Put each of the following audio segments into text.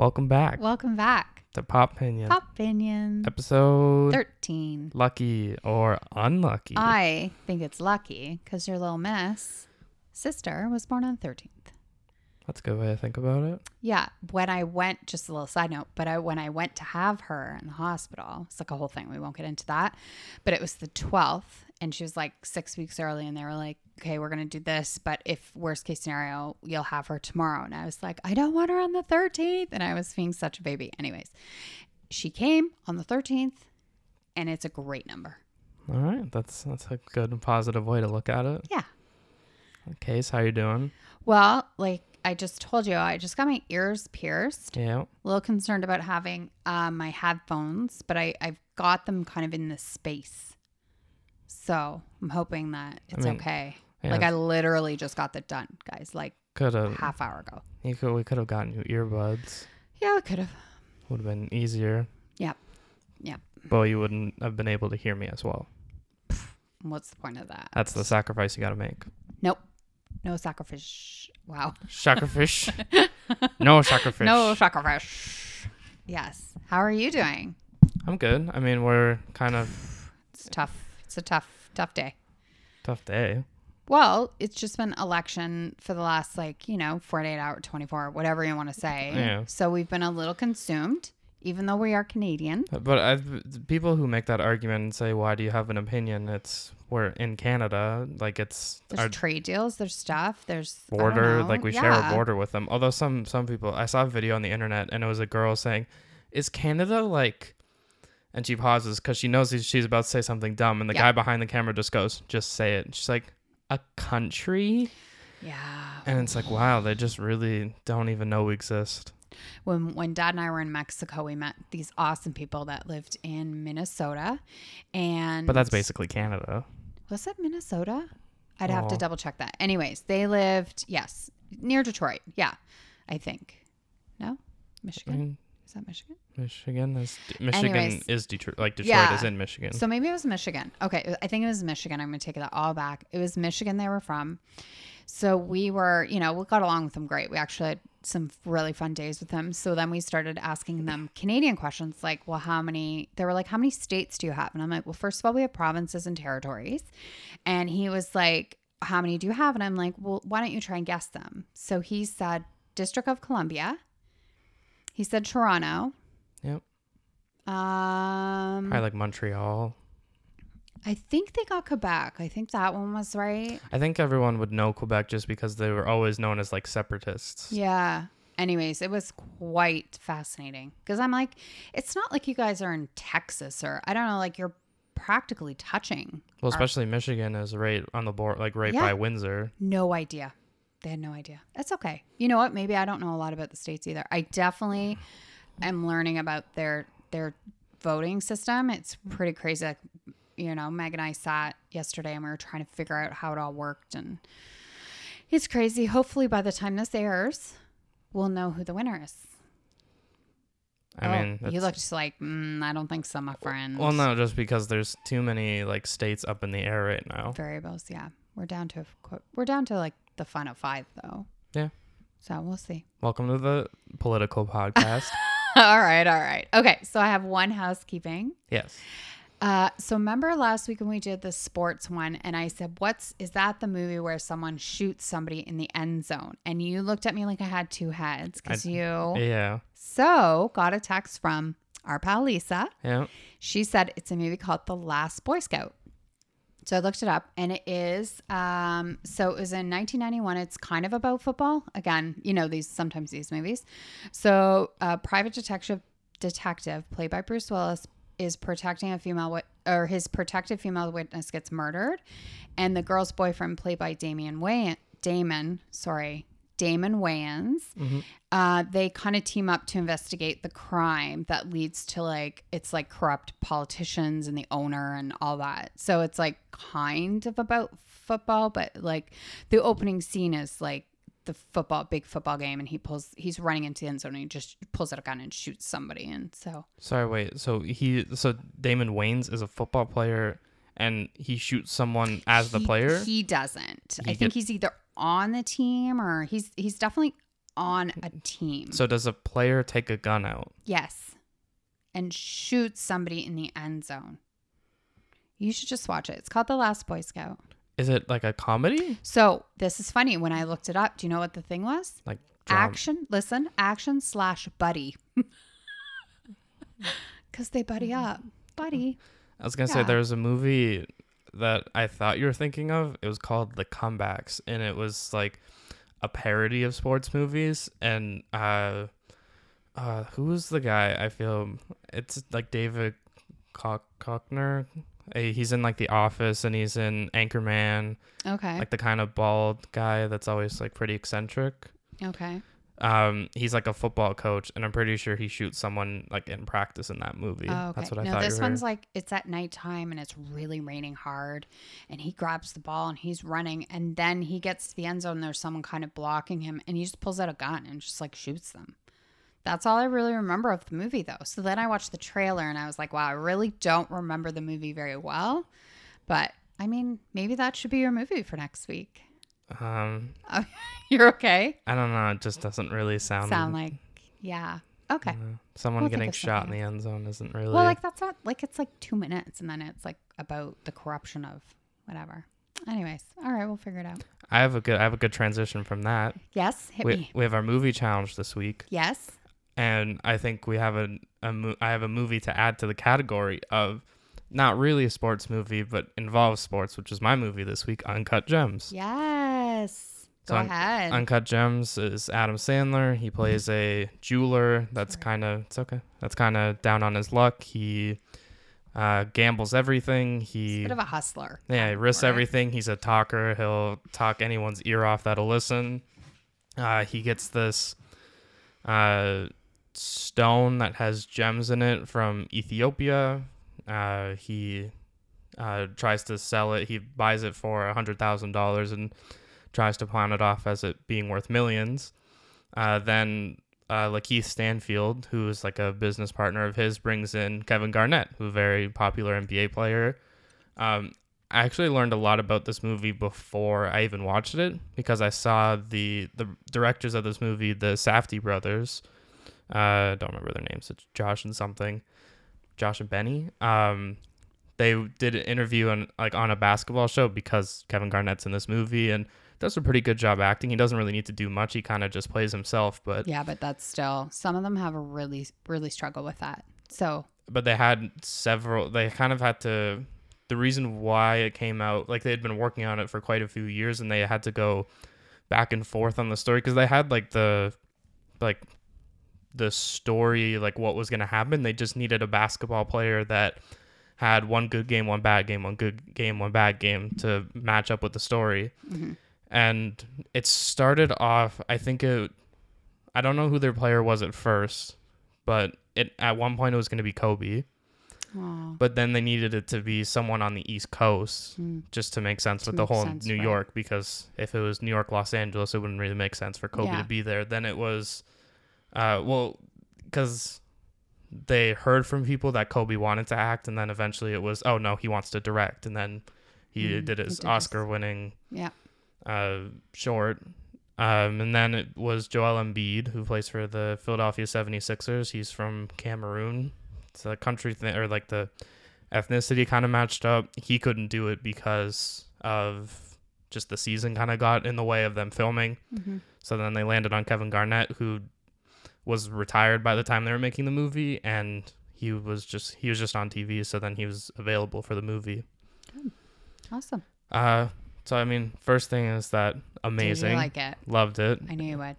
Welcome back Welcome back. to Pop Opinion. Pop opinion. Episode 13. lucky or unlucky. I think it's lucky because your little miss sister was born on the 13th. That's a good way to think about it. Yeah, when I went, just a little side note, but I when I went to have her in the hospital, it's like a whole thing. We won't get into that, but it was the 12th, and she was like six weeks early, and they were like, "Okay, we're gonna do this, but if worst case scenario, you'll have her tomorrow." And I was like, "I don't want her on the 13th," and I was being such a baby. Anyways, she came on the 13th, and it's a great number. All right, that's that's a good and positive way to look at it. Yeah. Case, how you doing? Well, like I just told you, I just got my ears pierced. Yeah. a little concerned about having um, my headphones, but I, I've got them kind of in this space. So I'm hoping that it's mean, okay. yeah, Like I literally just got that done, guys, like could have half hour ago. You could. We could have gotten you earbuds. Yeah, we could have. Would have been easier. Yep. Yep. But you wouldn't have been able to hear me as well. What's the point of that? That's the sacrifice you got to make. Nope. No sacrifice. Wow. Sacrifice. no sacrifice. No sacrifice. Yes. How are you doing? I'm good. I mean, we're kind of It's tough. It's a tough, tough day. tough day. Well, it's just been election for the last like, you know, 48 hour, 24, whatever you want to say. Yeah. So we've been a little consumed, even though we are Canadian. Uh, but I've, people who make that argument and say, "Why do you have an opinion?" It's we're in Canada, like it's There's our trade deals, there's stuff, there's border, like we share a border with them. Although some some people, I saw a video on the internet and it was a girl saying, "Is Canada like?" And she pauses because she knows she's about to say something dumb, and the Yeah. guy behind the camera just goes, "Just say it." She's like, "A country," Yeah. and it's like, wow, they just really don't even know we exist. When when Dad and I were in Mexico, we met these awesome people that lived in Minnesota, and But that's basically Canada. was it Minnesota? I'd have to Oh. double check that. Anyways, they lived yes near Detroit. Yeah, I think. No, I Michigan. mean, Is that Michigan? Michigan is Michigan Anyways. is Detroit, like Detroit Yeah. is in Michigan. So maybe it was Michigan. Okay, I think it was Michigan. I'm to take that all back. It was Michigan they were from. So we were, you know, we got along with them great. We actually had some really fun days with them. So then we started asking them Canadian questions like, well, how many, they were like, how many states do you have? And I'm like, well, first of all, we have provinces and territories. And he was like, how many do you have? And I'm like, well, why don't you try and guess them? So he said District of Columbia. He said Toronto. Yep. Um, Probably like Montreal. I think they got Quebec. I think that one was right. I think everyone would know Quebec just because they were always known as like separatists. Yeah. Anyways, it was quite fascinating because I'm like, it's not like you guys are in Texas or I don't know, like you're practically touching. Well, especially Michigan is right on the board, like right Yeah. by Windsor. No idea. They had no idea. That's okay. You know what? Maybe I don't know a lot about the states either. I definitely am learning about their their voting system. It's pretty crazy. Like, you know, Meg and I sat yesterday and we were trying to figure out how it all worked and it's crazy. Hopefully by the time this airs, we'll know who the winner is. I Oh, mean, you looked like, mm, I don't think so, my friend. well, no, just because there's too many like states up in the air right now. variables. Yeah, we're down to we're down to like the fun of five though. Yeah. So we'll see. Welcome to the political podcast. all right, all right. Okay, so I have one housekeeping. yes. Uh, so remember last week when we did the sports one, and I said, "What's is that the movie where someone shoots somebody in the end zone?" And you looked at me like I had two heads because you Yeah. so got a text from our pal Lisa. Yeah. She said it's a movie called The Last Boy Scout. So I looked it up and it is um so it was in 1991 it's kind of about football. Again you know these sometimes these movies. So a private detective detective played by Bruce Willis is protecting a female wit- or his protected female witness gets murdered and the girl's boyfriend played by Damian Way Damon sorry Damon Wayans uh, they kind of team up to investigate the crime that leads to like it's like corrupt politicians and the owner and all that. So it's like kind of about football, but like the opening scene is like the football big football game and he pulls he's running into the end zone and he just pulls out a gun and shoots somebody and so Sorry, wait. So he, so Damon Wayans is a football player, and he shoots someone as the player. he doesn't He i think he's either on the team or he's he's definitely on a team. So does a player take a gun out? yes. And shoot somebody in the end zone. You should just watch it. It's called The Last Boy Scout. Is it like a comedy? So this is funny. When I looked it up, do you know what the thing was? Like drama? Action. Listen, action slash buddy. Because they buddy up. Buddy. I was gonna say Yeah. there was a movie that I thought you were thinking of. It was called The Comebacks, and it was like a parody of sports movies. And uh, uh, who was the guy? I feel it's like David Cock- Cockner. Uh, He's in like The Office, and he's in Anchorman, Okay. like the kind of bald guy that's always like pretty eccentric. okay. Um, he's like a football coach, and I'm pretty sure he shoots someone like in practice in that movie. Oh, okay. That's what I no, thought. this you were. one's like it's at nighttime and it's really raining hard, and he grabs the ball and he's running, and then he gets to the end zone. And there's someone kind of blocking him, and he just pulls out a gun and just like shoots them. That's all I really remember of the movie, though. So then I watched the trailer and I was like, wow, I really don't remember the movie very well. But I mean, maybe that should be your movie for next week. Um, You're okay? I don't know. It just doesn't really sound Sound like, yeah. Okay. uh, someone We'll getting shot in the end zone isn't really. Well, like that's not like it's like two minutes, and then it's like about the corruption of whatever. Anyways, all right, we'll figure it out. I have a good. I have a good transition from that. Yes, hit We, me. we have our movie challenge this week, Yes. and I think we have a, a mo- I have a movie to add to the category of not really a sports movie, but involves sports, which is my movie this week, Uncut Gems. Yes. Go So un- ahead. Uncut Gems is Adam Sandler. He plays a jeweler that's kind of it's okay. That's kind of down on his luck. He uh, gambles everything. He Bit of a hustler. yeah, he risks everything. He's a talker. He'll talk anyone's ear off that'll listen. Uh, he gets this uh, stone that has gems in it from Ethiopia. Uh, he uh, tries to sell it. He buys it for a hundred thousand dollars and tries to pawn it off as it being worth millions. Uh, then uh, Lakeith Stanfield, who is like a business partner of his, brings in Kevin Garnett, who's a very popular NBA player. Um, I actually learned a lot about this movie before I even watched it because I saw the the directors of this movie, the Safdie brothers. Uh, I don't remember their names. It's Josh and something, Josh and Benny. Um, they did an interview on like on a basketball show because Kevin Garnett's in this movie and does a pretty good job acting. He doesn't really need to do much. He kind of just plays himself, but Yeah, but that's still some of them have a really really struggle with that. So but they had several they kind of had to the reason why it came out like they had been working on it for quite a few years and they had to go back and forth on the story because they had like the like the story like what was going to happen they just needed a basketball player that had one good game one bad game one good game one bad game to match up with the story mhm. And it started off i think it i don't know who their player was at first but it at one point it was going to be kobe Aw. but then they needed it to be someone on the east coast Mm. just to make sense To with the whole sense, new right. york because if it was new york los angeles it wouldn't really make sense for kobe Yeah. to be there then it was uh well because they heard from people that kobe wanted to act and then eventually it was oh no he wants to direct and then he Mm, did his did his- oscar winning Yeah. Uh, short. Um, and then it was Joel Embiid, who plays for the Philadelphia 76ers. He's from Cameroon. It's a country thing, or like the ethnicity kind of matched up. He couldn't do it because of just the season kind of got in the way of them filming. hmm So then they landed on Kevin Garnett, who was retired by the time they were making the movie, and he was just he was just on TV. So then he was available for the movie. Awesome. Uh, so I mean, first thing is that amazing. like it? Loved it. I knew you would.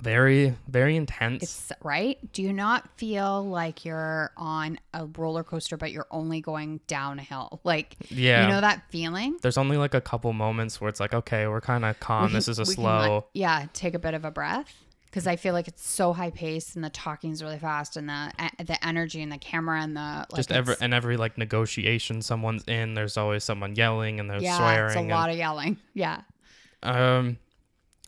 Very, very intense. It's right. Do you not feel like you're on a roller coaster, but you're only going downhill? Like, yeah. you know that feeling? There's only like a couple moments where it's like, okay, we're kind of calm. We this is a we can, like, slow. yeah, take a bit of a breath because I feel like it's so high paced and the talking's really fast and the the energy and the camera and the like just every and every like negotiation someone's in, there's always someone yelling and there's yeah, swearing. it's a and- lot of yelling. Yeah, um,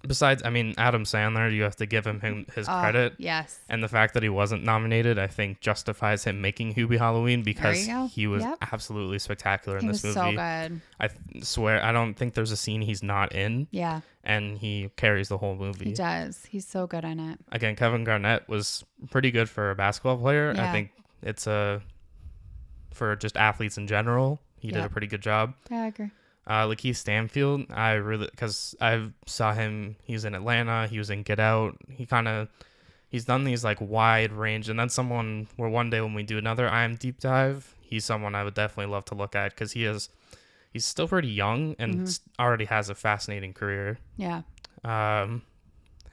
besides, I mean, Adam Sandler, you have to give him, him his Oh, credit. yes, And the fact that he wasn't nominated, I think, justifies him making Hubie Halloween because he was Yep. absolutely spectacular in he this was movie. so good. I th- swear, I don't think there's a scene he's not in. Yeah, and he carries the whole movie. He does. He's so good in it. Again, Kevin Garnett was pretty good for a basketball player. I think it's a for just athletes in general. He did a pretty good job. Yeah, I agree. Uh, Lakeith Stanfield, I really because I saw him. He was in Atlanta. He was in Get Out. He kind of he's done these like wide range, and that's someone where one day when we do another I am deep dive, he's someone I would definitely love to look at because he is he's still pretty young and Mm-hmm. already has a fascinating career. Yeah. Um,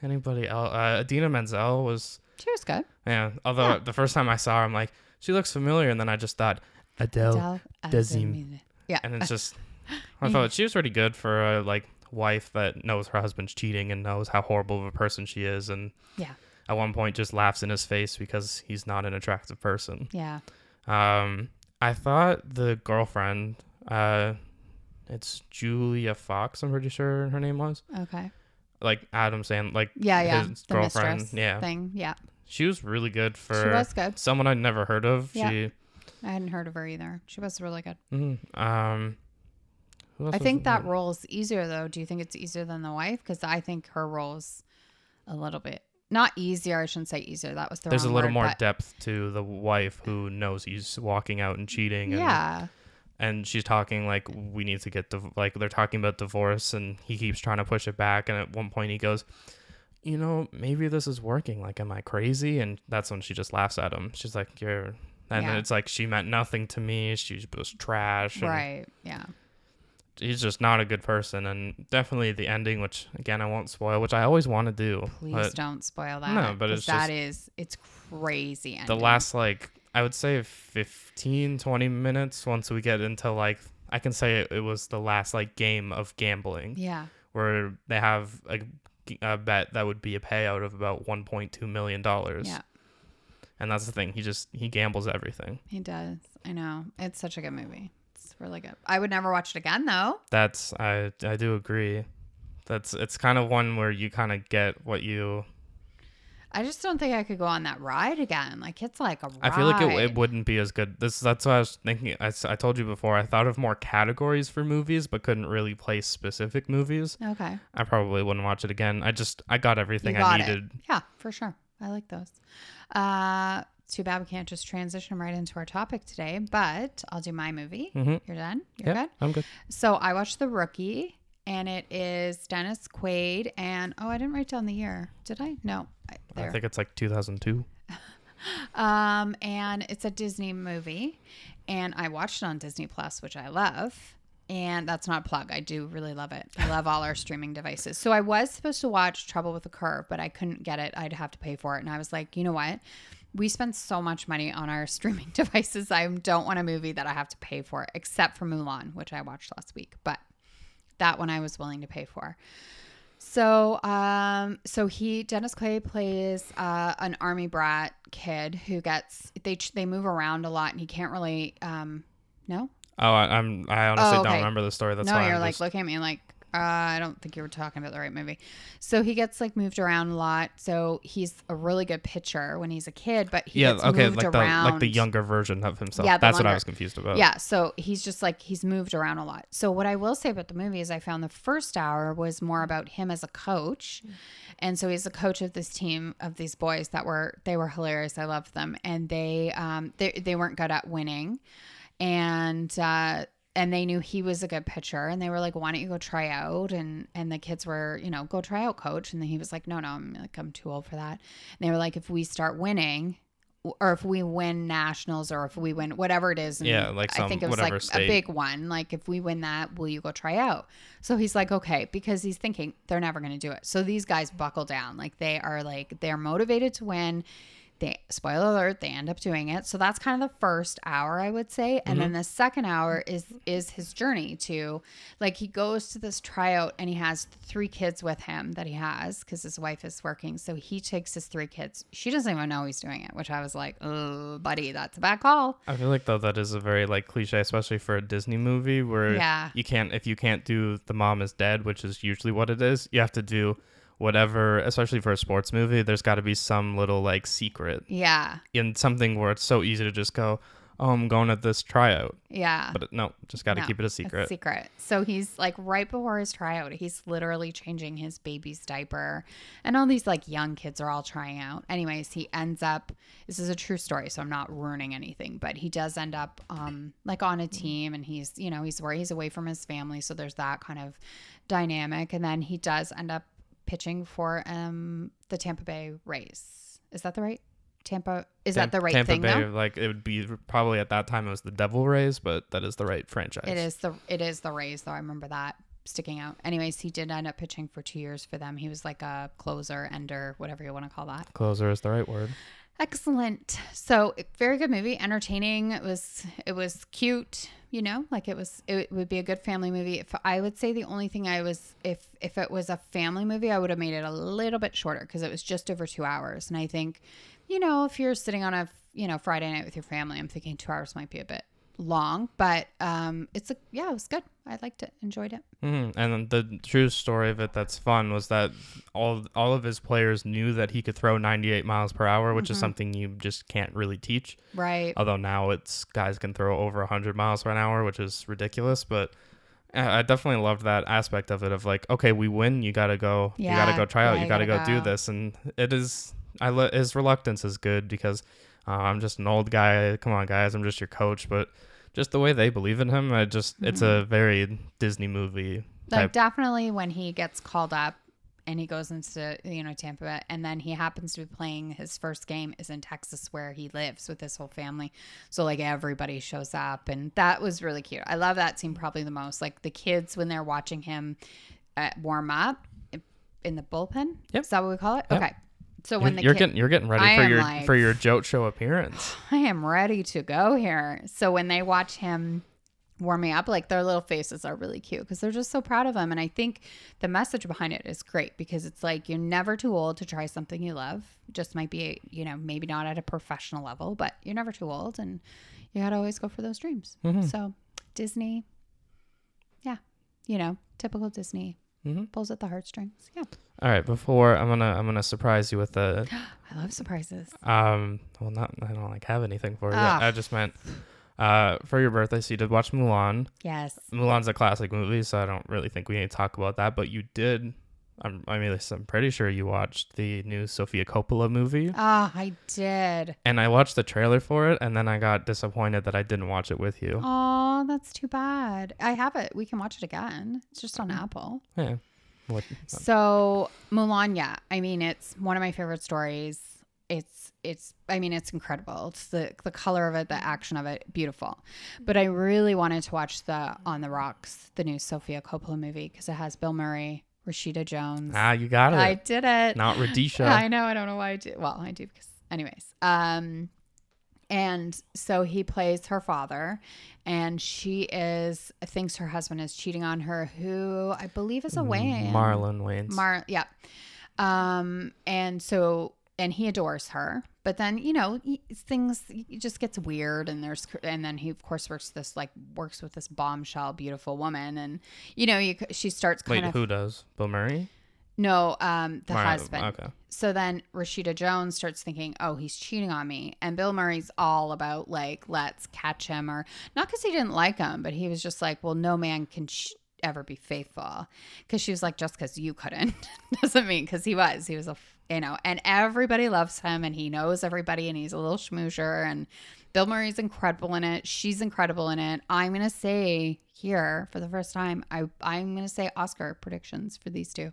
anybody else? Uh, Idina Menzel was She was good. yeah. Although Yeah. the first time I saw her, I'm like she looks familiar, and then I just thought Adele, Adele. Yeah. and it's just I thought she was pretty good for a like wife that knows her husband's cheating and knows how horrible of a person she is, and Yeah. at one point just laughs in his face because he's not an attractive person. Yeah. Um, I thought the girlfriend, uh, it's Julia Fox. I'm pretty sure her name was Okay. like Adam saying like Yeah, yeah. his The girlfriend. Yeah, thing. Yeah. she was really good for She was good. someone I'd never heard of. Yeah. She, I hadn't heard of her either. She was really good. mhm. um, who else I think that role is easier though. Do you think it's easier than the wife? Because I think her role is a little bit not easier. I shouldn't say easier. That was the there's a little word, more but- depth to the wife who knows he's walking out and cheating and Yeah. And she's talking like we need to get div- like they're talking about divorce and he keeps trying to push it back and at one point he goes you know maybe this is working like am i crazy and that's when she just laughs at him she's like you're and then Yeah. it's like she meant nothing to me she was trash and Right. Yeah. he's just not a good person and definitely the ending which again i won't spoil which i always want to do Please don't spoil that. No, but it's that just- is- it's crazy. the last like i would say 15 20 minutes once we get into like i can say it, it was the last like game of gambling Yeah. where they have a, a bet that would be a payout of about 1.2 million dollars Yeah. and that's the thing he just he gambles everything He does. I know. It's such a good movie. It's really good. I would never watch it again though. that's i i do agree that's it's kind of one where you kind of get what you I just don't think I could go on that ride again. Like it's like a ride. I feel like it, it wouldn't be as good. This that's what I was thinking. I, I told you before. I thought of more categories for movies, but couldn't really place specific movies. Okay. I probably wouldn't watch it again. I just I got everything You I got it. needed. Yeah, for sure. I like those. Uh, too bad we can't just transition right into our topic today, but I'll do my movie. Mhm. You're done? You're Yeah, good? I'm good. So I watched The Rookie, and it is Dennis Quaid. And oh, I didn't write down the year. Did I? No. I, there. I think it's like 2002. Um, and it's a Disney movie, and I watched it on Disney Plus, which I love. And that's not a plug. I do really love it. I love all our streaming devices. So I was supposed to watch Trouble with the Curve, but I couldn't get it. I'd have to pay for it. And I was like, you know what? We spend so much money on our streaming devices. I don't want a movie that I have to pay for, except for Mulan, which I watched last week. But that one I was willing to pay for. So, um, so he Dennis Quaid plays uh, an army brat kid who gets they they move around a lot and he can't really um, no Oh, I, I'm I honestly Oh, don't remember the story. That's no why you're I'm like just, looking at me like uh, I don't think you were talking about the right movie. So he gets like moved around a lot. So he's a really good pitcher when he's a kid, but he yeah, gets okay, moved like the around. like the younger version of himself. Yeah, the That's what I was confused about. Yeah, so he's just like he's moved around a lot. So what I will say about the movie is I found the first hour was more about him as a coach. And so he's a coach of this team of these boys that were they were hilarious. I loved them. And they um they they weren't good at winning. And uh and they knew he was a good pitcher and they were like why don't you go try out? And and the kids were you know go try out coach. And then he was like no no i'm like i'm too old for that. And they were like if we start winning or if we win nationals or if we win whatever it is and Yeah, like i think it was like state. a big one like if we win that will you go try out? So he's like okay because he's thinking they're never going to do it. So these guys buckle down. Like they are like they're motivated to win they spoiler alert they end up doing it. So that's kind of the first hour i would say. And then mm-hmm. the second hour is is his journey to like he goes to this tryout and he has three kids with him that he has because his wife is working. So he takes his three kids. She doesn't even know he's doing it which i was like oh buddy that's a bad call. I feel like though that is a very like cliche, especially for a Disney movie where Yeah. you can't if you can't do the mom is dead, which is usually what it is, you have to do whatever, especially for a sports movie, there's got to be some little like secret yeah in something where it's so easy to just go, "Oh, I'm going to this tryout," Yeah. but no, just got to No, keep it a secret. secret. So he's like right before his tryout, he's literally changing his baby's diaper. And all these like young kids are all trying out. Anyways, he ends up this is a true story, so I'm not ruining anything, but he does end up um like on a team and he's, you know, he's where he's away from his family, so there's that kind of dynamic. And then he does end up pitching for um the Tampa Bay Rays. Is that the right Tampa is that the right Tampa thing Bay, though? like it would be probably at that time it was the Devil Rays, but that is the right franchise. It is the it is the Rays though. I remember that sticking out. Anyways, he did end up pitching for two years for them. He was like a closer, ender, whatever you want to call that. Closer is the right word. Excellent. So very good movie, entertaining. It was it was cute. You know, like it was. It would be a good family movie. If I would say the only thing I was, if if it was a family movie, I would have made it a little bit shorter because it was just over two hours. And I think, you know, if you're sitting on a you know Friday night with your family, I'm thinking two hours might be a bit long. But um, it's a yeah, it was good. I liked it, enjoyed it. hmm And the true story of it that's fun was that all all of his players knew that he could throw 98 miles per hour, which is Mm-hmm. something you just can't really teach. Right. Although now it's guys can throw over 100 miles per hour, which is ridiculous. But I definitely loved that aspect of it. Of like, okay, we win, you gotta go, yeah, you gotta go try out, yeah, you gotta, gotta go, do this, and it is. I le- his reluctance is good because uh, I'm just an old guy. Come on, guys, I'm just your coach, but. Just the way they believe in him, I just it's a very Disney movie Mm-hmm. like type definitely when he gets called up and he goes into you know Tampa and then he happens to be playing his first game is in Texas where he lives with his whole family. So like everybody shows up and that was really cute. I love that scene probably the most. Like the kids when they're watching him uh, warm up in the bullpen. Yep. Is that what we call it? Yep. Okay. So You're, when the you're kid, getting you're getting ready I for your like- for your Jote show appearance. I am ready to go here. So when they watch him warming up, like their little faces are really cute because they're just so proud of him. And I think the message behind it is great because it's like you're never too old to try something you love. Just might be, you know, maybe not at a professional level, but you're never too old and you got to always go for those dreams. Mhm. So Disney, yeah, you know, typical Disney Mhm. pulls at the heartstrings. Yeah. All right, before I'm gonna I'm gonna surprise you with a I love surprises. um well not I don't like have anything for you. Ah. I just meant uh for your birthday. So you did watch Mulan. Yes. Mulan's a classic movie, so I don't really think we need to talk about that. But you did. I'm I mean I'm pretty sure you watched the new Sofia Coppola movie, Ah, I did. and I watched the trailer for it, and then I got disappointed that I didn't watch it with you. Oh, that's too bad. I have it. We can watch it again. It's just on Mm-hmm. Apple. Yeah. What? So Mulan, yeah. I mean, it's one of my favorite stories. It's it's. I mean, it's incredible. It's the the color of it, the action of it, beautiful. But I really wanted to watch the On the Rocks, the new Sofia Coppola movie, because it has Bill Murray, Rashida Jones. Ah, you got it. I did it. Not Radisha. I know. I don't know why I do. Well, I do because, anyways. Um, and so he plays her father, and she is thinks her husband is cheating on her, who I believe is a Wayne. Marlon Wayans. Mar, yeah. Um, and so and he adores her, but then you know things it just gets weird, and there's and then he of course works this like works with this bombshell beautiful woman, and you know you she starts Wait, kind of who does? Bill Murray? no um the husband. Okay. So then Rashida Jones starts thinking, oh, he's cheating on me. And Bill Murray's all about, like, let's catch him. Or not because he didn't like him, but he was just like, well, no man can sh- ever be faithful. Because she was like, just because you couldn't doesn't mean because he was. He was a, you know, and everybody loves him and he knows everybody and he's a little schmoozer. And Bill Murray's incredible in it. She's incredible in it. I'm to say here for the first time, I, I'm to say Oscar predictions for these two.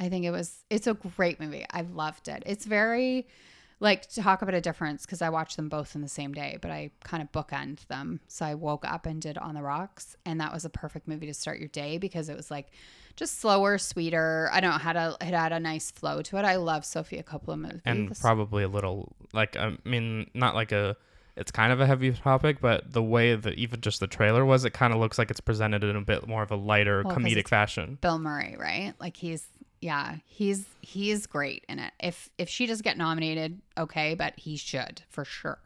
I think it was it's a great movie. I loved it. It's very like talk about a difference because I watched them both in the same day, but I kind of bookend them. So I woke up and did On the Rocks, and that was a perfect movie to start your day because it was like just slower, sweeter. I don't know how to it had a nice flow to it. I love Sofia Coppola movies. and probably a little like I mean not like a it's kind of a heavy topic, but the way that even just the trailer was, it kind of looks like it's presented in a bit more of a lighter Well, comedic fashion. Bill Murray, right? Like he's yeah, he's he's great in it. If if she does get nominated, okay, but he should for sure.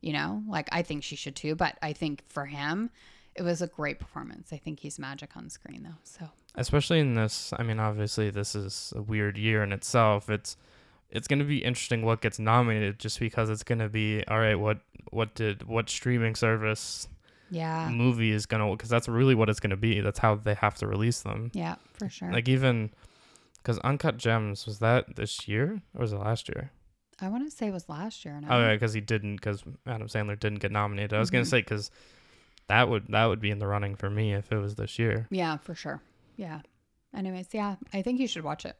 You know, like I think she should too, but I think for him, it was a great performance. I think he's magic on screen though. So Especially in this, I mean, obviously this is a weird year in itself. It's it's gonna be interesting what gets nominated, just because it's gonna be all right. What what did what streaming service Yeah. movie is gonna? Because that's really what it's gonna be. That's how they have to release them. Yeah, for sure. Like even because Uncut Gems was that this year or was it last year? I want to say it was last year. No? Oh yeah, because he didn't. Because Adam Sandler didn't get nominated. I was gonna Mhm. say because that would that would be in the running for me if it was this year. Yeah, for sure. Yeah. Anyways, yeah, I think you should watch it.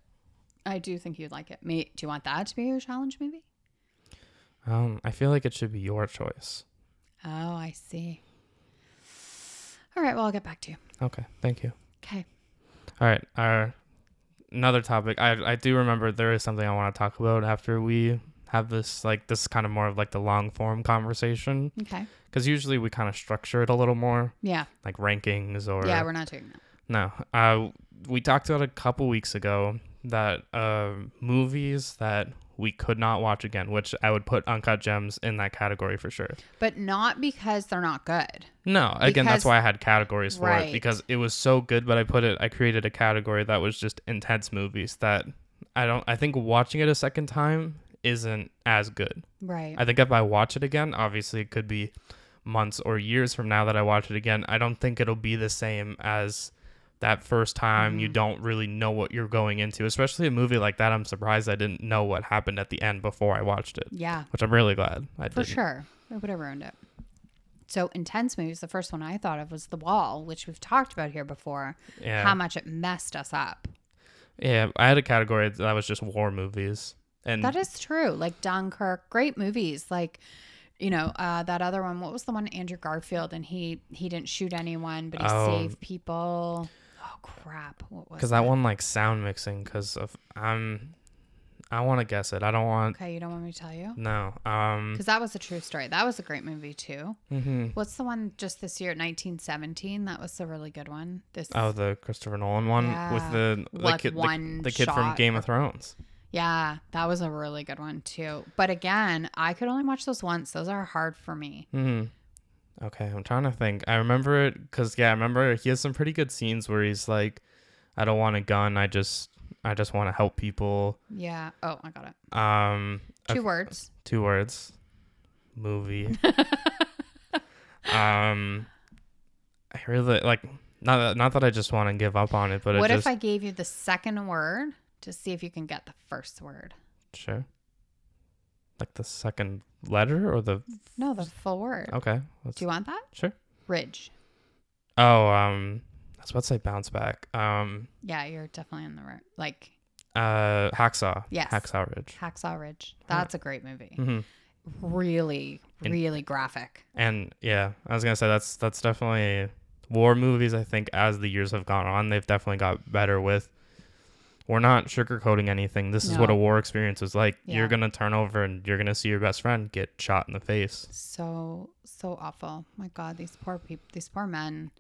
I do think you'd like it. Me, do you want that to be your challenge movie? Um, I feel like it should be your choice. Oh, I see. All right, well, I'll get back to you. Okay, thank you. Okay. All right, our another topic. I I do remember there is something I want to talk about after we have this like this is kind of more of like the long form conversation Okay. because usually we kind of structure it a little more Yeah. like rankings or yeah, we're not doing that. no. Uh, we talked about a couple weeks ago that uh movies that we could not watch again, which I would put Uncut Gems in that category for sure. But not because they're not good. No, again, that's why I had categories for Right. it because it was so good. But I put it, I created a category that was just intense movies that I don't. I think watching it a second time isn't as good. Right. I think if I watch it again, obviously it could be months or years from now that I watch it again. I don't think it'll be the same as that first time. You Mhm. don't really know what you're going into, especially a movie like that. I'm surprised I didn't know what happened at the end before I watched it, yeah, which I'm really glad I for did. sure. It would have ruined it. So intense movies. The first one I thought of was The Wall, which we've talked about here before. Yeah. How much it messed us up. Yeah, I had a category that was just war movies, and That is true. Like Dunkirk, great movies. Like, you know, uh, that other one. What was the one? Andrew Garfield, and he he didn't shoot anyone, but he Oh. saved people. Oh crap! What was because that one like sound mixing because of I'm I want to guess it. I don't want Okay, you don't want me to tell you no. Um. because that was a true story. That was a great movie too. Mm-hmm. What's the one just this year, 1917? That was a really good one. This Oh, the Christopher Nolan one with Yeah. the the Like kid, the, one the kid from Game of Thrones. yeah, that was a really good one too. But again, I could only watch those once. Those are hard for me. Hmm. Okay, I'm trying to think. I remember it because yeah, I remember he has some pretty good scenes where he's like, "I don't want a gun. I just, I just want to help people." Yeah. Oh, I got it. Um, Two words. two words. Movie. um, I really like not that, not that I just want to give up on it, but what it if just I gave you the second word to see if you can get the first word? sure. Like the second letter or the No, the full word. okay. Let's, Do you want that? sure. Ridge. Oh, um, I was about to say bounce back. Um, Yeah, you're definitely in the right. Like uh, hacksaw. Yes. Hacksaw Ridge. Hacksaw Ridge. That's a great movie. hmm Really, really graphic. And yeah, I was gonna say that's that's definitely war movies. I think as the years have gone on, they've definitely got better with. We're not sugarcoating anything. This is what a war experience is like. Yeah. You're gonna turn over and you're gonna see your best friend get shot in the face. So so awful. My God, these poor people, these poor men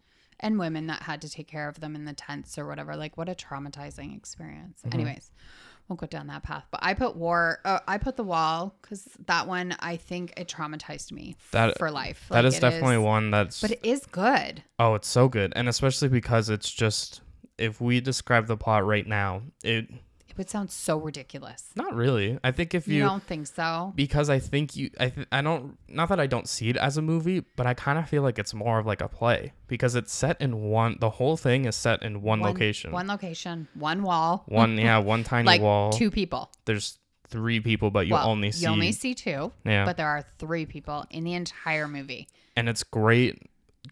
and women that had to take care of them in the tents or whatever. Like, what a traumatizing experience. Mm-hmm. Anyways, won't go down that path. But I put war. Uh, I put the wall because that one I think it traumatized me That- for life. that Like, is it definitely one that's But it is good. oh, it's so good, and especially because it's just if we describe the plot right now, it It would sound so ridiculous. not really. I think if You, you don't think so? because I think you I th- I don't not that I don't see it as a movie, but I kind of feel like it's more of like a play because it's set in one the whole thing is set in one, location. One location. One wall. One yeah, one tiny like wall. two people. There's three people but you well, only see you only see two, Yeah. but there are three people in the entire movie. and it's great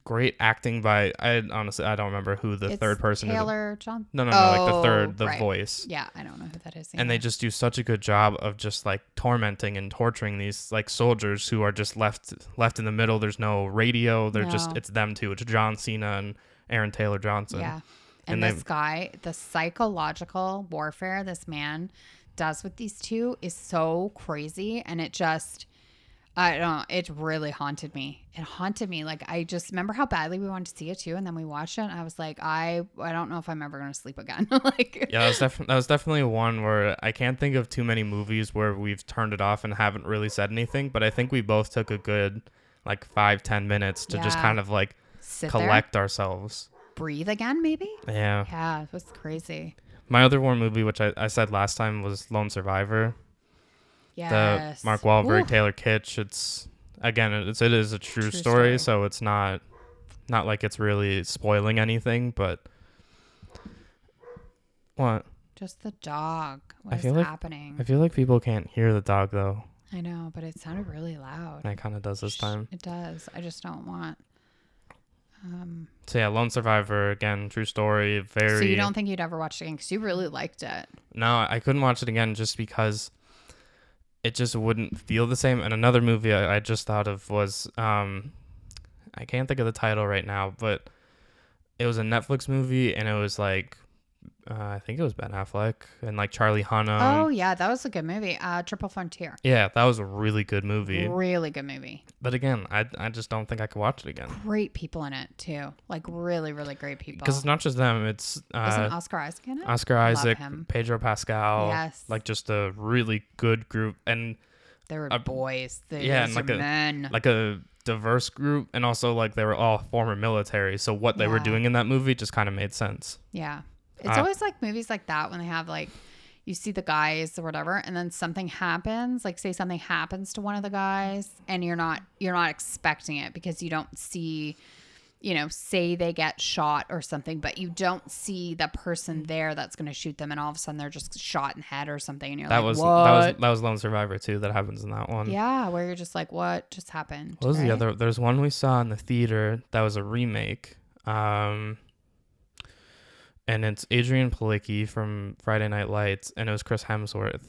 great acting by I honestly I don't remember who the It's third person is. Taylor John. No, no, no, like the Oh, third the oh, right. voice. Yeah, I don't know who that is. and they just do such a good job of just like tormenting and torturing these like soldiers who are just left left in the middle there's no radio they're just it's them two it's john cena and aaron taylor johnson yeah. And, and this guy, the psychological warfare this man does with these two is so crazy, and it just. I don't. know, It really haunted me. It haunted me. Like I just remember how badly we wanted to see it too, and then we watched it. And I was like, I, I don't know if I'm ever gonna sleep again. like, yeah that was, def- that was definitely one where i can't think of too many movies where we've turned it off and haven't really said anything but i think we both took a good like five ten minutes to just kind of like sit there, collect ourselves breathe again, maybe. yeah Yeah, it was crazy. my other war movie which I, I said last time was lone survivor Yes. the Mark Wahlberg, Ooh. Taylor Kitsch. It's again, it's it is a true, True story, story. so it's not not like it's really spoiling anything, but what Just the dog. I What is feel like- happening? I feel like people can't hear the dog though. I know, but it sounded really loud. And it kind of does this time. It does. I just don't want. Um, So yeah, Lone Survivor again, true story. Very. so you don't think you'd ever watch it again because you really liked it? No, I couldn't watch it again just because it just wouldn't feel the same. And another movie I, I just thought of was um, I can't think of the title right now, but it was a Netflix movie, and it was like uh, I think it was Ben Affleck and like Charlie Hunnam. oh yeah, that was a good movie. Uh, Triple Frontier. Yeah, that was a really good movie. Really good movie. But again, I I just don't think I could watch it again Great people in it too. Like really, really great people. because it's not just them. It's Isn't uh, Oscar Isaac in it? Oscar Isaac. Pedro Pascal. Yes. Like just a really good group and they were a- boys. They yeah, yeah, and like a- men. like a diverse group and also like they were all former military so what they were doing in that movie just kind of made sense Yeah. It's Uh, always like movies like that when they have like you see the guys or whatever and then something happens, like say something happens to one of the guys and you're not you're not expecting it because you don't see you know, say they get shot or something, but you don't see the person there that's going to shoot them, and all of a sudden they're just shot in the head or something, and you're that like, was "What?" that was that was lone survivor too that happens in that one yeah, where you're just like, "What just happened?" what was the other there's one we saw in the theater that was a remake um and it's adrianne palicki from friday night lights and it was chris hemsworth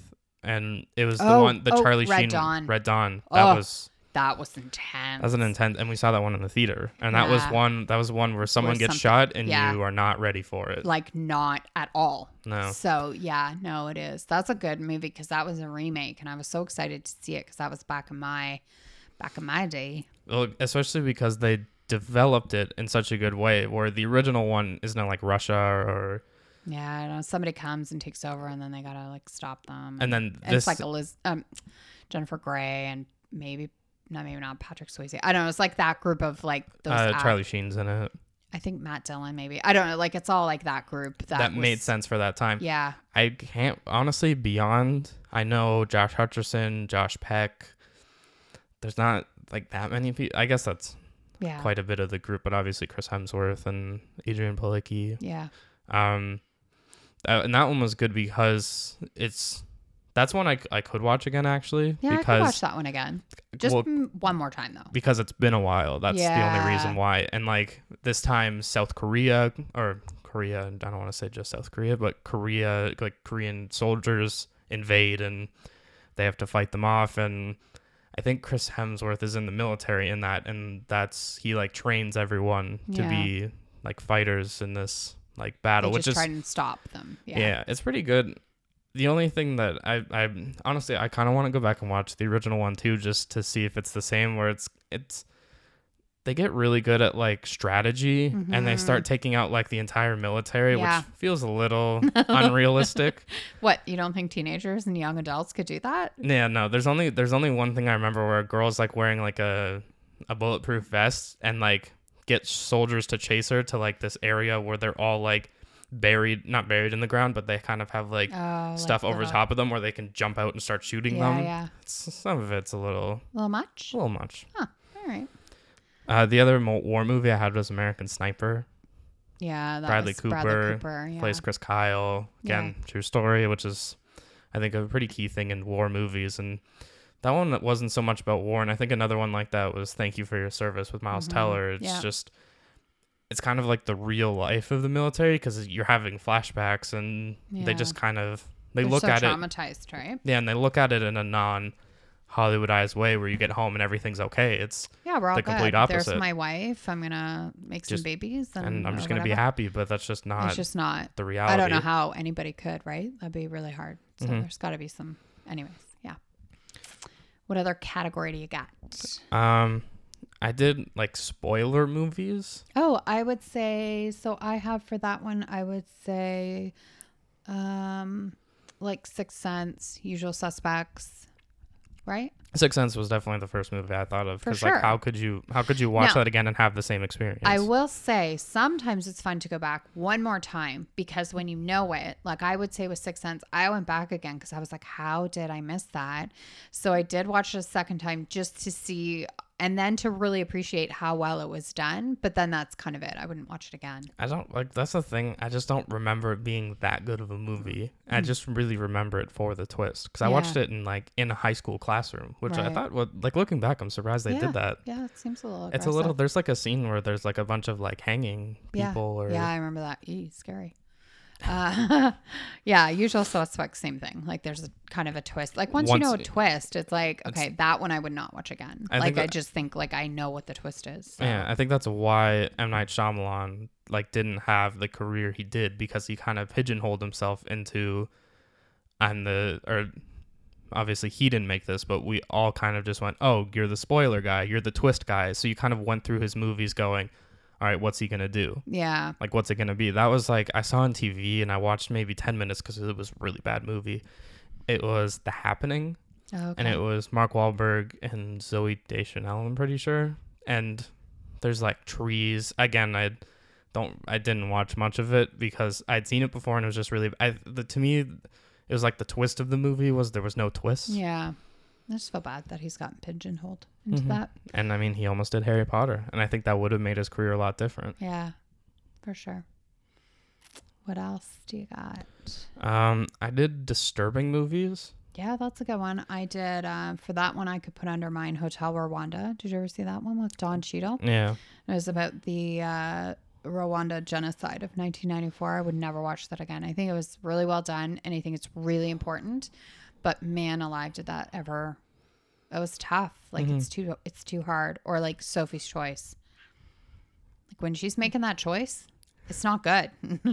and it was the Oh, one the oh, charlie Red sheen Dawn. red dawn that Oh, was That was intense. that was an intent and we saw that one in the theater and that was one that was one where someone gets shot and yeah. you are not ready for it like not at all. no So yeah, no, it is. That's a good movie because that was a remake, and I was so excited to see it because that was back in my back in my day. Well, especially because they developed it in such a good way, where the original one is not like Russia or, Yeah, I know somebody comes and takes over, and then they gotta like stop them. and then this it's like Eliz- um, Jennifer Grey and maybe not maybe not Patrick Swayze. I don't know. It's like that group of like those. uh, act- Charlie Sheen's in it. I think Matt Dillon maybe. I don't know. Like it's all like that group that, That, made sense for that time. Yeah, I can't honestly beyond. I know Josh Hutcherson, Josh Peck. There's not like that many people. I guess that's yeah, quite a bit of the group, but obviously Chris Hemsworth and Adrianne Palicki. yeah. Um, and that one was good because it's that's one I, I could watch again actually Yeah, I could because watch that one again. Just well, one more time though. because it's been a while. That's the only reason why. And like this time, South Korea or Korea, and I don't want to say just South Korea, but Korea, like Korean soldiers invade and they have to fight them off. And I think Chris Hemsworth is in the military in that, and that's he like trains everyone to Yeah. be like fighters in this like They battle, which is try and stop them. yeah. Yeah. it's pretty good. The only thing that I, I honestly, I kind of want to go back and watch the original one too, just to see if it's the same. Where it's, it's, they get really good at like strategy, and they start taking out like the entire military, Mm-hmm. Yeah. which feels a little unrealistic. What you don't think teenagers and young adults could do that? Yeah, no, there's only there's only one thing I remember where a girl's like wearing like a a bulletproof vest and like get soldiers to chase her to like this area where they're all like buried, not buried in the ground, but they kind of have like Oh, stuff like over little- top of them where they can jump out and start shooting Yeah, them. yeah. It's, some of it's a little, A little much. a little much. Huh. All right. Uh, the other mo- war movie I had was American Sniper. Yeah. That Bradley Cooper Bradley Cooper. Yeah. Plays Chris Kyle. Again, true story, which is, I think, a pretty key thing in war movies. And that one that wasn't so much about war. And I think another one like that was Thank You for Your Service with Miles Mhm. Teller. It's Yeah. just, it's kind of like the real life of the military because you're having flashbacks and they just kind of, they They're look so at it traumatized, right? Yeah, and they look at it in a non Hollywoodized way where you get home and everything's okay. It's Yeah, we're all The good. complete opposite. There's my wife. I'm gonna make some Just- babies, and, and I'm just gonna be happy, but that's just not It's just not. the reality. I don't know how anybody could, right? That'd be really hard. So Mhm. there's got to be some. Anyways, yeah. What other category do you got? Um, I did like spoiler movies. Oh, I would say so. I have for that one. I would say, um, like Sixth Sense, Usual Suspects. Right? Sixth Sense was definitely the first movie I thought of For because sure. like how could you how could you watch Now- that again and have the same experience? I will say sometimes it's fun to go back one more time because when you know it, like I would say with Sixth Sense, I went back again because I was like, how did I miss that? So I did watch it a second time just to see and then to really appreciate how well it was done. But then that's kind of it. I wouldn't watch it again. I don't like that's the thing. I just don't remember it being that good of a movie. I just really remember it for the twist because I watched Mm. It in like in a high school classroom, which I thought would like looking back, I'm surprised they Yeah. did that. Yeah, it seems a little. It's a little. There's like a scene where there's like a bunch of like hanging Yeah. people or Yeah, I remember that. Eee, scary. Uh, yeah, usual suspects, same thing. Like there's a kind of a twist. Like once, you know a twist, it's like It's- okay, that one I would not watch again. I like think I just think like I know what the twist is. so. Yeah, I think that's why M Night Shyamalan like didn't have the career he did because he kind of pigeonholed himself into I'm the or obviously he didn't make this, but we all kind of just went, "Oh, you're the spoiler guy, you're the twist guy." So you kind of went through his movies going, "All right, what's he going to do?" Yeah. Like what's it going to be? That was like I saw on TV and I watched maybe 10 minutes cuz it was a really bad movie. It was The Happening Okay. and it was Mark Wahlberg and Zooey Deschanel. I'm pretty sure. And there's like trees. Again, I don't, I didn't watch much of it because I'd seen it before and it was just really. I the, to me, it was like the twist of the movie was there was no twist. yeah. I just feel bad that he's gotten pigeonholed into Mhm. that. And I mean, he almost did Harry Potter, and I think that would have made his career a lot different. Yeah, for sure. What else do you got? Um, I did disturbing movies. Yeah, that's a good one. I did uh, for that one. I could put under mine Hotel Rwanda. Did you ever see that one with Don Cheadle? Yeah, It was about the uh, Rwanda genocide of 1994. I would never watch that again. I think it was really well done, and I think it's really important. But man, alive, did that ever? It was tough. Like mm-hmm. it's too, it's too hard. Or like Sophie's Choice. Like when she's making that choice, it's not good.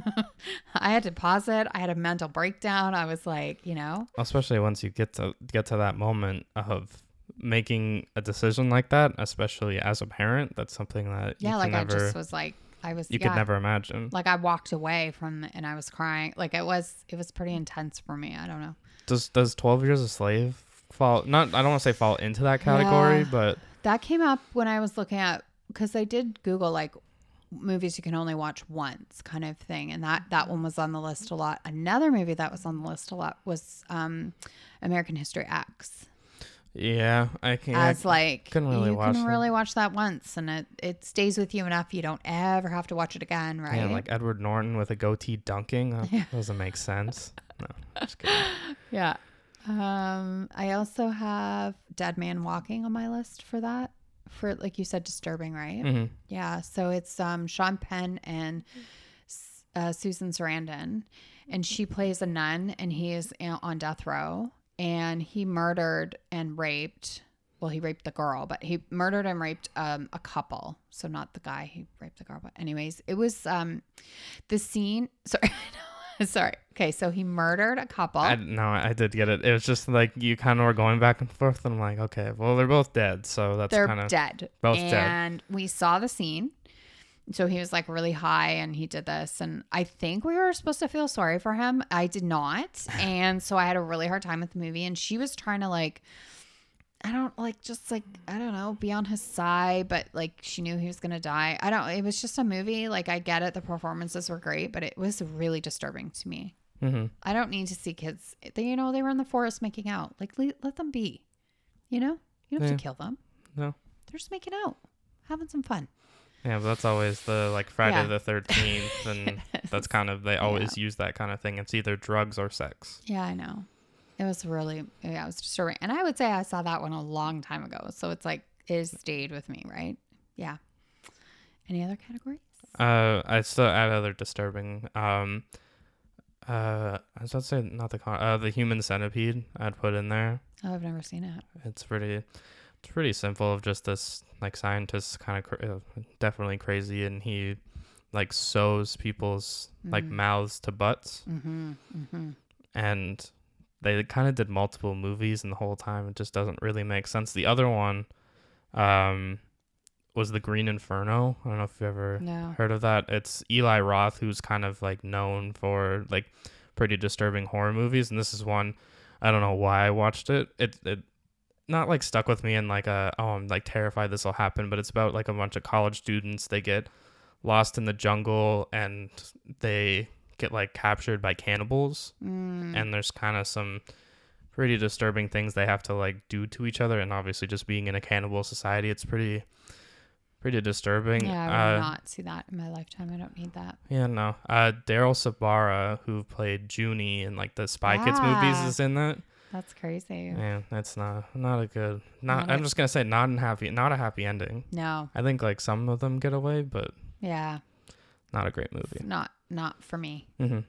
I had to pause it. I had a mental breakdown. I was like, you know, especially once you get to get to that moment of making a decision like that, especially as a parent. That's something that yeah, you like never, I just was like, I was, you yeah, could never imagine. like I walked away from and I was crying. Like it was it was pretty intense for me. I don't know. Does does Twelve Years a Slave fall? Not I don't want to say fall into that category, Yeah. but That came up when I was looking at because I did Google like movies you can only watch once kind of thing and that that one was on the list a lot. Another movie that was on the list a lot was um American History X. yeah, I can. As like couldn't really you watch can that. really watch that once and it it stays with you enough you don't ever have to watch it again, right? yeah, like Edward Norton with a goatee dunking. That doesn't make sense. No, just kidding. Yeah. Um, I also have Dead Man Walking on my list for that. For like you said, disturbing, right? hmm Yeah. So it's um Sean Penn and uh, Susan Sarandon, and she plays a nun, and he is on death row, and he murdered and raped. Well, he raped the girl, but he murdered and raped um, a couple. So not the guy he raped the girl, but anyways, it was um the scene. Sorry, sorry. Okay, so he murdered a couple. I no, I did get it. It was just like you kind of were going back and forth, and I'm like, okay, well, they're both dead, so that's They're kind of dead. both dead. and we saw the scene. So he was like really high and he did this. And I think we were supposed to feel sorry for him. I did not. And so I had a really hard time with the movie. And she was trying to like, I don't like, just like, I don't know, be on his side, but like she knew he was going to die. I don't, it was just a movie. Like I get it. The performances were great, but it was really disturbing to me. hmm I don't need to see kids. They, you know, they were in the forest making out. Like, le- let them be. You know, you don't have to kill them. No. They're just making out, having some fun. Yeah, but that's always the like Friday Yeah. the Thirteenth, and that's kind of they always use that kind of thing. It's either drugs or sex. Yeah, I know. It was really, yeah, it was disturbing. And I would say I saw that one a long time ago. So it's like, it stayed with me, right? Yeah. Any other categories? Uh, I still add other disturbing. Um, uh, I was about to say not the con- uh the Human Centipede. I'd put in there. Oh, I've never seen it. It's pretty, it's pretty simple. Of just this like scientist kind of cra- uh, definitely crazy, and he like sews people's like Mhm. mouths to butts, Mm-hmm. Mm-hmm. and they kind of did multiple movies, and the whole time it just doesn't really make sense. The other one, um, was the Green Inferno. I don't know if you've ever No. heard of that. It's Eli Roth, who's kind of like known for like pretty disturbing horror movies, and this is one. I don't know why I watched it. It it not like stuck with me and like a oh I'm like terrified this will happen, but it's about like a bunch of college students. They get lost in the jungle and they get like captured by cannibals, Mm. and there's kind of some pretty disturbing things they have to like do to each other, and obviously just being in a cannibal society, it's pretty pretty disturbing. Yeah, I would Uh, not see that in my lifetime. I don't need that. Yeah, no. Uh, Daryl Sabara, who played Juni in like the Spy Kids movies, is in that. That's crazy. yeah that's not not a good. Not. Not I'm a- just gonna say not a happy. Not a happy ending. No. I think like some of them get away, but Yeah. not a great movie. Not not for me. Mm-hmm.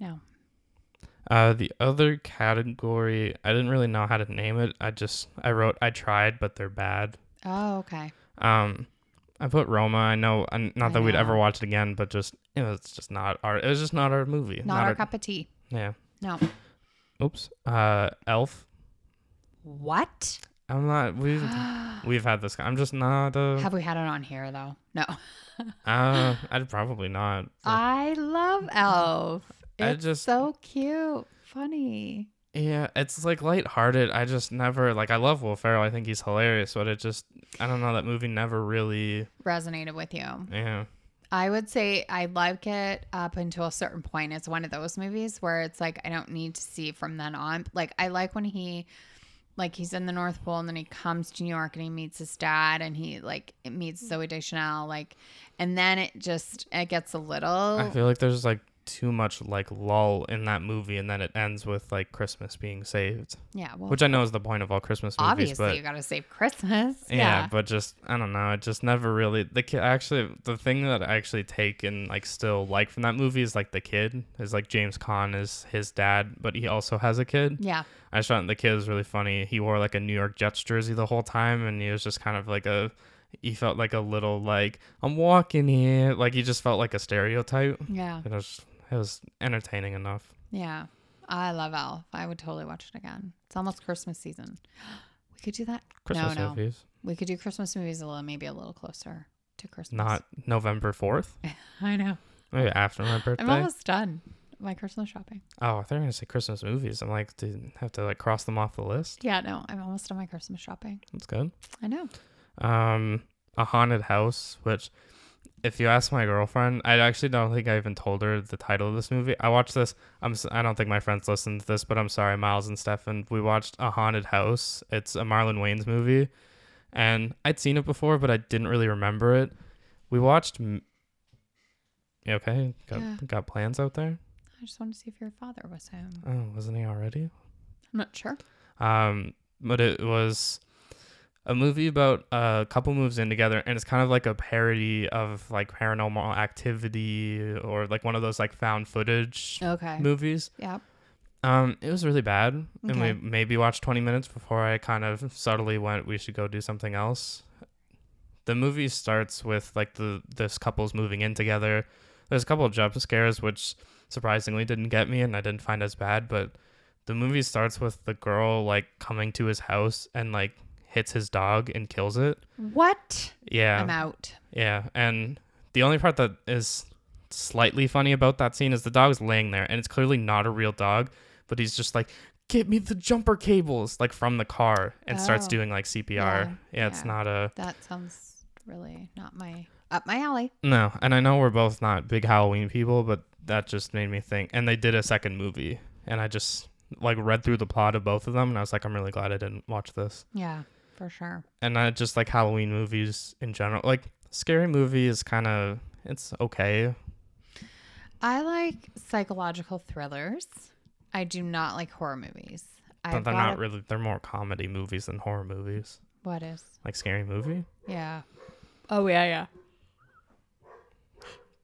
No. Uh, the other category, I didn't really know how to name it. I just I wrote I tried, but they're bad. Oh, okay. Um, I put Roma. I know, and not I that we'd ever watch it again, but just it was just not our. It was just not our movie. Not, our our- cup of tea. Yeah. No. Oops. Uh, Elf. What? I'm not. We've we've had this. I'm just not. Uh, Have we had it on here though? No. uh I'd probably not. I love Elf. I It's just- so cute. Funny. Yeah, it's like lighthearted. I just never like. I love Will Ferrell. I think he's hilarious, but it just. I don't know. That movie never really. Resonated with you. Yeah. I would say I like it up until a certain point. It's one of those movies where it's like I don't need to see from then on. Like I like when he like he's in the North Pole and then he comes to New York and he meets his dad and he like meets mm. Zooey Deschanel like and then it just it gets a little I feel like there's like too much like lull in that movie, and then it ends with like Christmas being saved, yeah, well which I know is the point of all Christmas movies. obviously but you got to save Christmas. yeah, Yeah. but just I don't know. It just never really the kid. Actually, the thing that I actually take and like still like from that movie is like the kid is like James Caan is his dad, but he also has a kid. Yeah. I just thought the kid was really funny. He wore like a New York Jets jersey the whole time, and he was just kind of like a. He felt like a little like I'm walking here, like he just felt like a stereotype. Yeah. It was it was entertaining enough. Yeah. I love Elf. I would totally watch it again. It's almost Christmas season. We could do that. Christmas no. movies, We could do Christmas movies a little, maybe a little closer to Christmas. not November fourth. I know. Maybe after my birthday. I'm almost done my Christmas shopping. Oh, I thought you were gonna say Christmas movies. I'm like, do you have to like cross them off the list? Yeah, no, I'm almost done my Christmas shopping. That's good. I know. Um, a haunted house, which, if you ask my girlfriend, I actually don't think I even told her the title of this movie. I watched this. I'm. I don't think my friends listened to this, but I'm sorry, Miles and Stefan. We watched a haunted house. It's a Marlon Wayans movie, and I'd seen it before, but I didn't really remember it. We watched. m- okay? Got Yeah. got plans out there? I just wanted to see if your father was home. Oh, wasn't he already? I'm not sure. Um, but it was a movie about a couple moves in together, and it's kind of like a parody of like paranormal activity or like one of those like found footage Okay. movies. Yep. Um, it was really bad, and we maybe watched 20 minutes before I kind of subtly went, we should go do something else. The movie starts with like the this couple's moving in together. There's a couple of jump scares which surprisingly didn't get me, and I didn't find as bad. But the movie starts with the girl like coming to his house and like hits his dog and kills it. What? Yeah, I'm out. yeah, and the only part that is slightly funny about that scene is the dog's laying there, and it's clearly not a real dog, but he's just like, "Get me the jumper cables!" like from the car, and starts Oh. doing like CPR. Yeah, Yeah, it's not a That sounds really not my up my alley. no. And I know we're both not big Halloween people, but that just made me think. And they did a second movie, and I just like read through the plot of both of them, and I was like, I'm really glad I didn't watch this. Yeah, for sure. and I just like Halloween movies in general. Like scary movie is kind of it's okay. I like psychological thrillers. I do not like horror movies. But I've they're not a- really. They're more comedy movies than horror movies. What is? Like scary movie. Yeah. Oh yeah, yeah.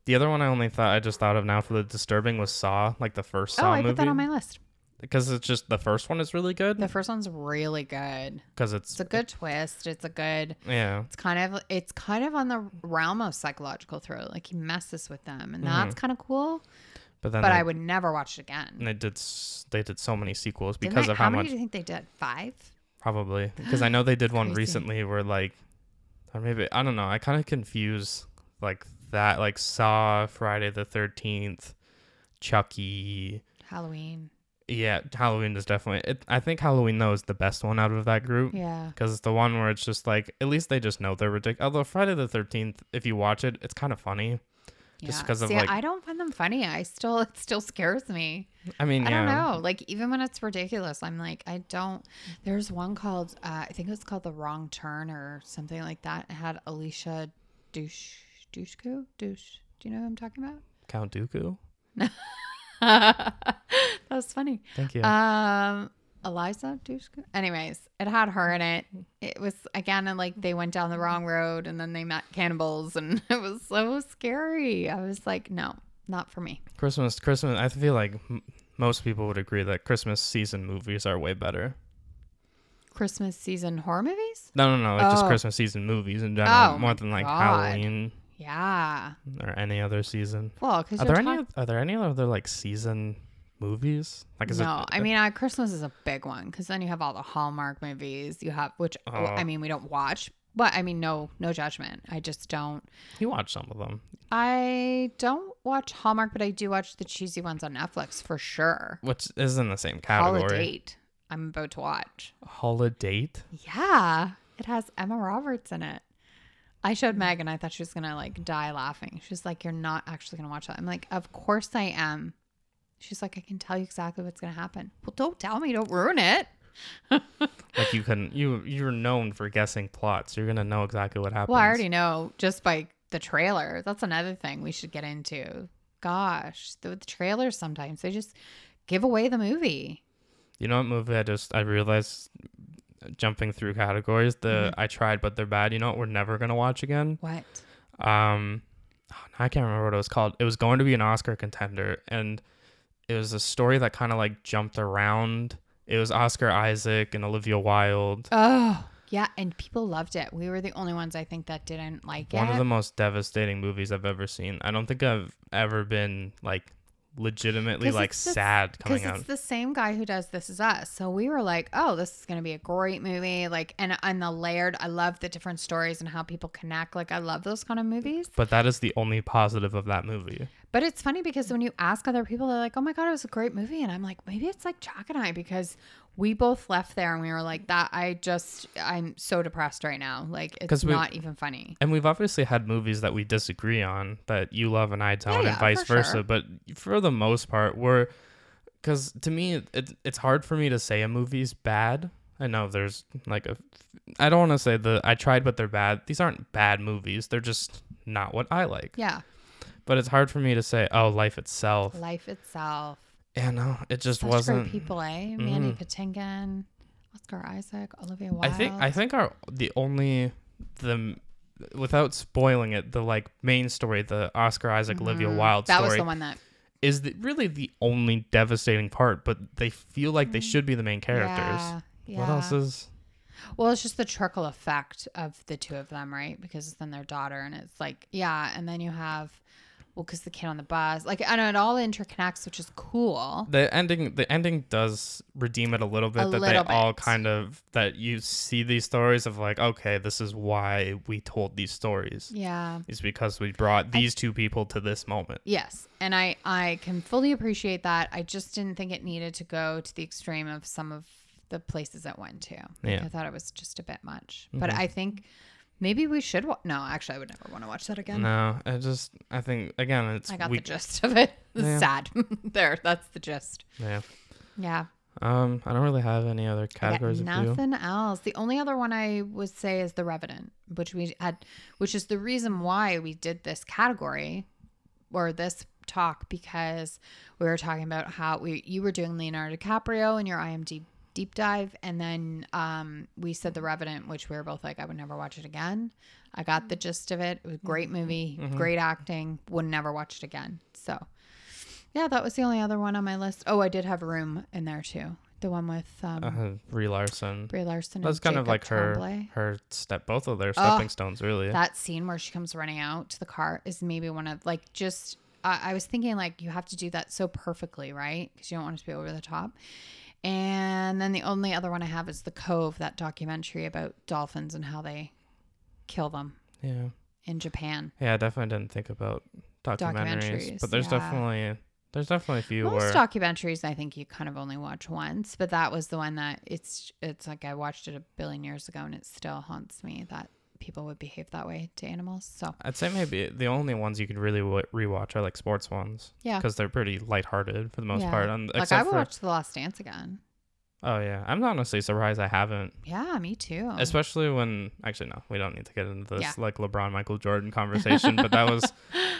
The other one I only thought I just thought of now for the disturbing was Saw, like the first Saw Oh, Saw I movie. put that on my list. Because it's just the first one is really good The first one's really good. because it's, It's a good twist. It's a good. yeah It's kind of. It's kind of on the realm of psychological thriller. Like he messes with them, and that's mm-hmm. kind of cool. but then But they, I would never watch it again. and they did they did so many sequels Didn't because they- of how, many much do you think they did? Five. probably because I know they did one recently where like or maybe I don't know I kind of confuse like that like Saw Friday the Thirteenth Chucky Halloween. Yeah, Halloween is definitely. It, I think Halloween though is the best one out of that group Yeah. because it's the one where it's just like at least they just know they're ridiculous. Although Friday the Thirteenth, if you watch it, it's kind of funny. Just yeah. 'cause of, See, like- I don't find them funny. I still it still scares me. I mean, I yeah, don't know. Like even when it's ridiculous, I'm like, I don't. There's one called uh, I think it was called The Wrong Turn or something like that. It had Alicia Douche Doucheko Douche. Do you know who I'm talking about? Count Dooku. that was funny. Thank you. Um, Eliza Dushku. Anyways, it had her in it. It was again and like they went down the wrong road and then they met cannibals and it was so scary. I was like, no, not for me. Christmas, Christmas. I feel like m- most people would agree that Christmas season movies are way better. Christmas season horror movies? No, no, no, like just Oh. Christmas season movies in general, Oh more than like God. Halloween Yeah. or any other season. Well, because Are there any? Are there any other like season movies? Like, is No, it? I mean, uh, Christmas is a big one because then you have all the Hallmark movies. You have, which Oh. I mean, we don't watch, but I mean, no, no judgment. I just don't. you watch some of them. I don't watch Hallmark, but I do watch the cheesy ones on Netflix for sure. which is in the same category. Holiday. I'm about to watch. Holiday. Yeah, it has Emma Roberts in it. I showed Meg and I thought she was gonna like die laughing. She's like, "You're not actually gonna watch that." I'm like, "Of course I am." She's like, "I can tell you exactly what's gonna happen." Well, don't tell me. Don't ruin it. Like you couldn't. You you're known for guessing plots. You're gonna know exactly what happens. Well, I already know just by the trailer. That's another thing we should get into. Gosh, the, the trailers sometimes they just give away the movie. You know what movie I just I realized jumping through categories the Mm-hmm. I tried but they're bad. You know what we're never gonna watch again? What? Um, oh, I can't remember what it was called. It was going to be an Oscar contender, and it was a story that kind of like jumped around. It was Oscar Isaac and Olivia Wilde. Oh, yeah, and people loved it. We were the only ones I think that didn't like One it. One of the most devastating movies I've ever seen. I don't think I've ever been like legitimately like sad coming because out. it's the same guy who does This Is Us. So we were like, oh, this is gonna be a great movie. Like, and and the layered. I love the different stories and how people connect. Like, I love those kind of movies. But that is the only positive of that movie. But it's funny because when you ask other people, they're like, oh my god, it was a great movie, and I'm like, maybe it's like Jack and I because we both left there and we were like, that. I just, I'm so depressed right now. Like, it's not even funny. And we've obviously had movies that we disagree on that you love and I don't, yeah, and vice versa. sure. But for the most part, we're because to me, it, it's hard for me to say a movie's bad. I know there's like a, I don't want to say the I tried, but they're bad. These aren't bad movies. They're just not what I like. Yeah, But it's hard for me to say, oh, life itself. life itself. Yeah, no, it just Such wasn't. great people, eh? Mandy Mhm. Patinkin, Oscar Isaac, Olivia Wilde. I think I think our the only the without spoiling it, the like main story, the Oscar Isaac Olivia Mhm. Wilde that story. was the one that is the, really the only devastating part, but they feel like they should be the main characters. Mm. Yeah, What else is? Well, it's just the trickle effect of the two of them, right? Because it's then their daughter, and it's like, yeah, and then you have, well, because the kid on the bus, like, I know it all interconnects, which is cool. The ending, the ending does redeem it a little bit. A that little they all kind of that you see these stories of like, okay, this is why we told these stories. Yeah. Is because we brought these two people to this moment. Yes, and I I can fully appreciate that. I just didn't think it needed to go to the extreme of some of the places it went to. Yeah. Mm-hmm. I thought it was just a bit much. But I think maybe we should. Wa- no, actually, I would never want to watch that again. No, I just I think again it's I got we, the gist of it. It's Yeah. sad. there, that's the gist. yeah. Yeah. Um, I don't really have any other categories nothing else. The only other one I would say is The Revenant, which we had, which is the reason why we did this category or this talk because we were talking about how we you were doing Leonardo DiCaprio in your IMDb deep dive, and then um, we said The Revenant, which we were both like, I would never watch it again. I got the gist of it. It was a great movie, great acting. Would never watch it again. So. Yeah, that was the only other one on my list. Oh, I did have Room in there too. The one with um, Uh, Brie Larson. Brie Larson. That's kind of like her Tremblay. her step both of their Oh, stepping stones really. That scene where she comes running out to the car is maybe one of like just. I I was thinking like you have to do that so perfectly, right? Because you don't want it to be over the top. And then the only other one I have is the Cove, that documentary about dolphins and how they kill them yeah. in Japan. Yeah, I definitely didn't think about documentaries, Documentaries, but there's yeah. definitely There's definitely a few Most where documentaries, I think you kind of only watch once, but that was the one that it's it's like I watched it a billion years ago, and it still haunts me that people would behave that way to animals. So I'd say maybe the only ones you could really w- rewatch are like sports ones yeah, because they're pretty lighthearted for the most Yeah. part. And like I would for watch The Last Dance again. oh yeah, I'm honestly surprised I haven't. Yeah, me too. Especially when actually no, we don't need to get into this Yeah. like LeBron Michael Jordan conversation, but that was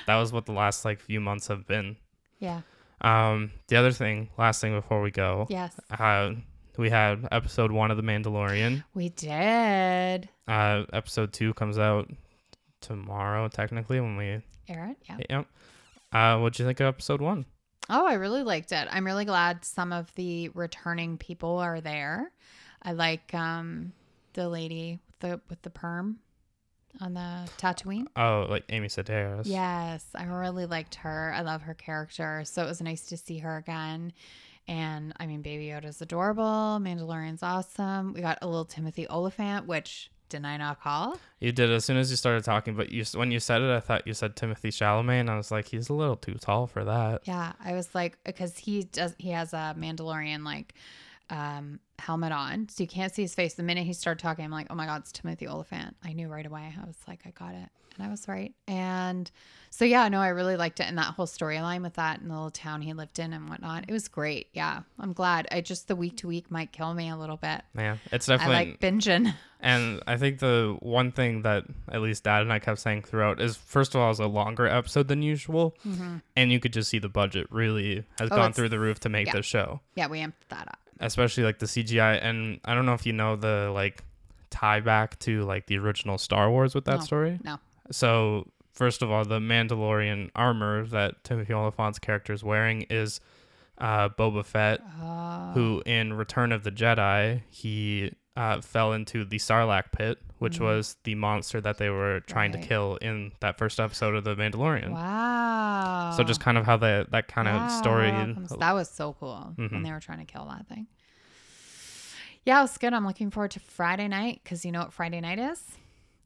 that was what the last like few months have been. yeah. Um, the other thing, last thing before we go, Yes, uh, we had episode one of The Mandalorian. we did. Uh, episode two comes out tomorrow, technically when we. air it. yeah. Yep. Uh, what'd you think of episode one? Oh, I really liked it. I'm really glad some of the returning people are there. I like um the lady with the with the perm on the Tatooine. Oh, like Amy Sedaris. Yes, I really liked her. I love her character. So it was nice to see her again. And I mean, Baby Yoda's adorable. Mandalorian's awesome. We got a little Timothy Olyphant, which didn't I not call? You did as soon as you started talking, but you when you said it, I thought you said Timothy Chalamet, and I was like, he's a little too tall for that. Yeah, I was like, because he does, he has a Mandalorian like um, helmet on, so you can't see his face. The minute he started talking, I'm like, oh my god, it's Timothy Olyphant. I knew right away. I was like, I got it, and I was right. And so yeah, no, I really liked it, and that whole storyline with that and the little town he lived in and whatnot, it was great. Yeah, I'm glad. I just the week to week might kill me a little bit. Yeah, it's I definitely. like binging. And I think the one thing that at least Dad and I kept saying throughout is first of all, it's a longer episode than usual, and you could just see the budget really has Mm-hmm. Oh, gone through the roof to make yeah. this show, Yeah, we amped that up. Especially like the CGI. And I don't know if you know the like tie back to like the original Star Wars with that No. story. No. So first of all, the Mandalorian armor that Timothy Olyphant's character is wearing is uh, Boba Fett, Oh, who in Return of the Jedi he uh, fell into the Sarlacc pit, which was the monster that they were trying to Mm. Kill in that first episode of the Mandalorian. wow. So just kind of how the that kind of story. That was so cool when Mhm. they were trying to kill that thing. Yeah, it was good. I'm looking forward to Friday night because you know what Friday night is?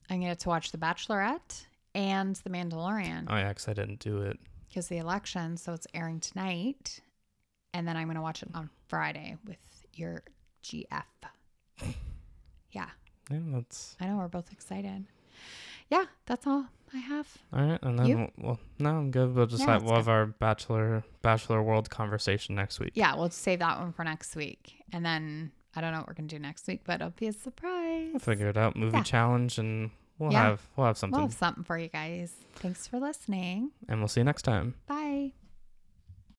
I'm going to get to watch The Bachelorette and The Mandalorian Oh yeah, because I didn't do it. because the election. So it's airing tonight. And then I'm going to watch it on Friday with your GF. Yeah, Yeah, that's I know we're both excited. Yeah, that's all I have. all right. And then You? we'll, no, I'm good. We'll just Yeah, have, we'll have our bachelor bachelor world conversation next week. Yeah, we'll save that one for next week. And then I don't know what we're going to do next week, but it'll be a surprise. We'll figure it out. Movie Yeah. challenge, and we'll Yeah. have we'll have something, We'll have something for you guys. Thanks for listening. and we'll see you next time. Bye.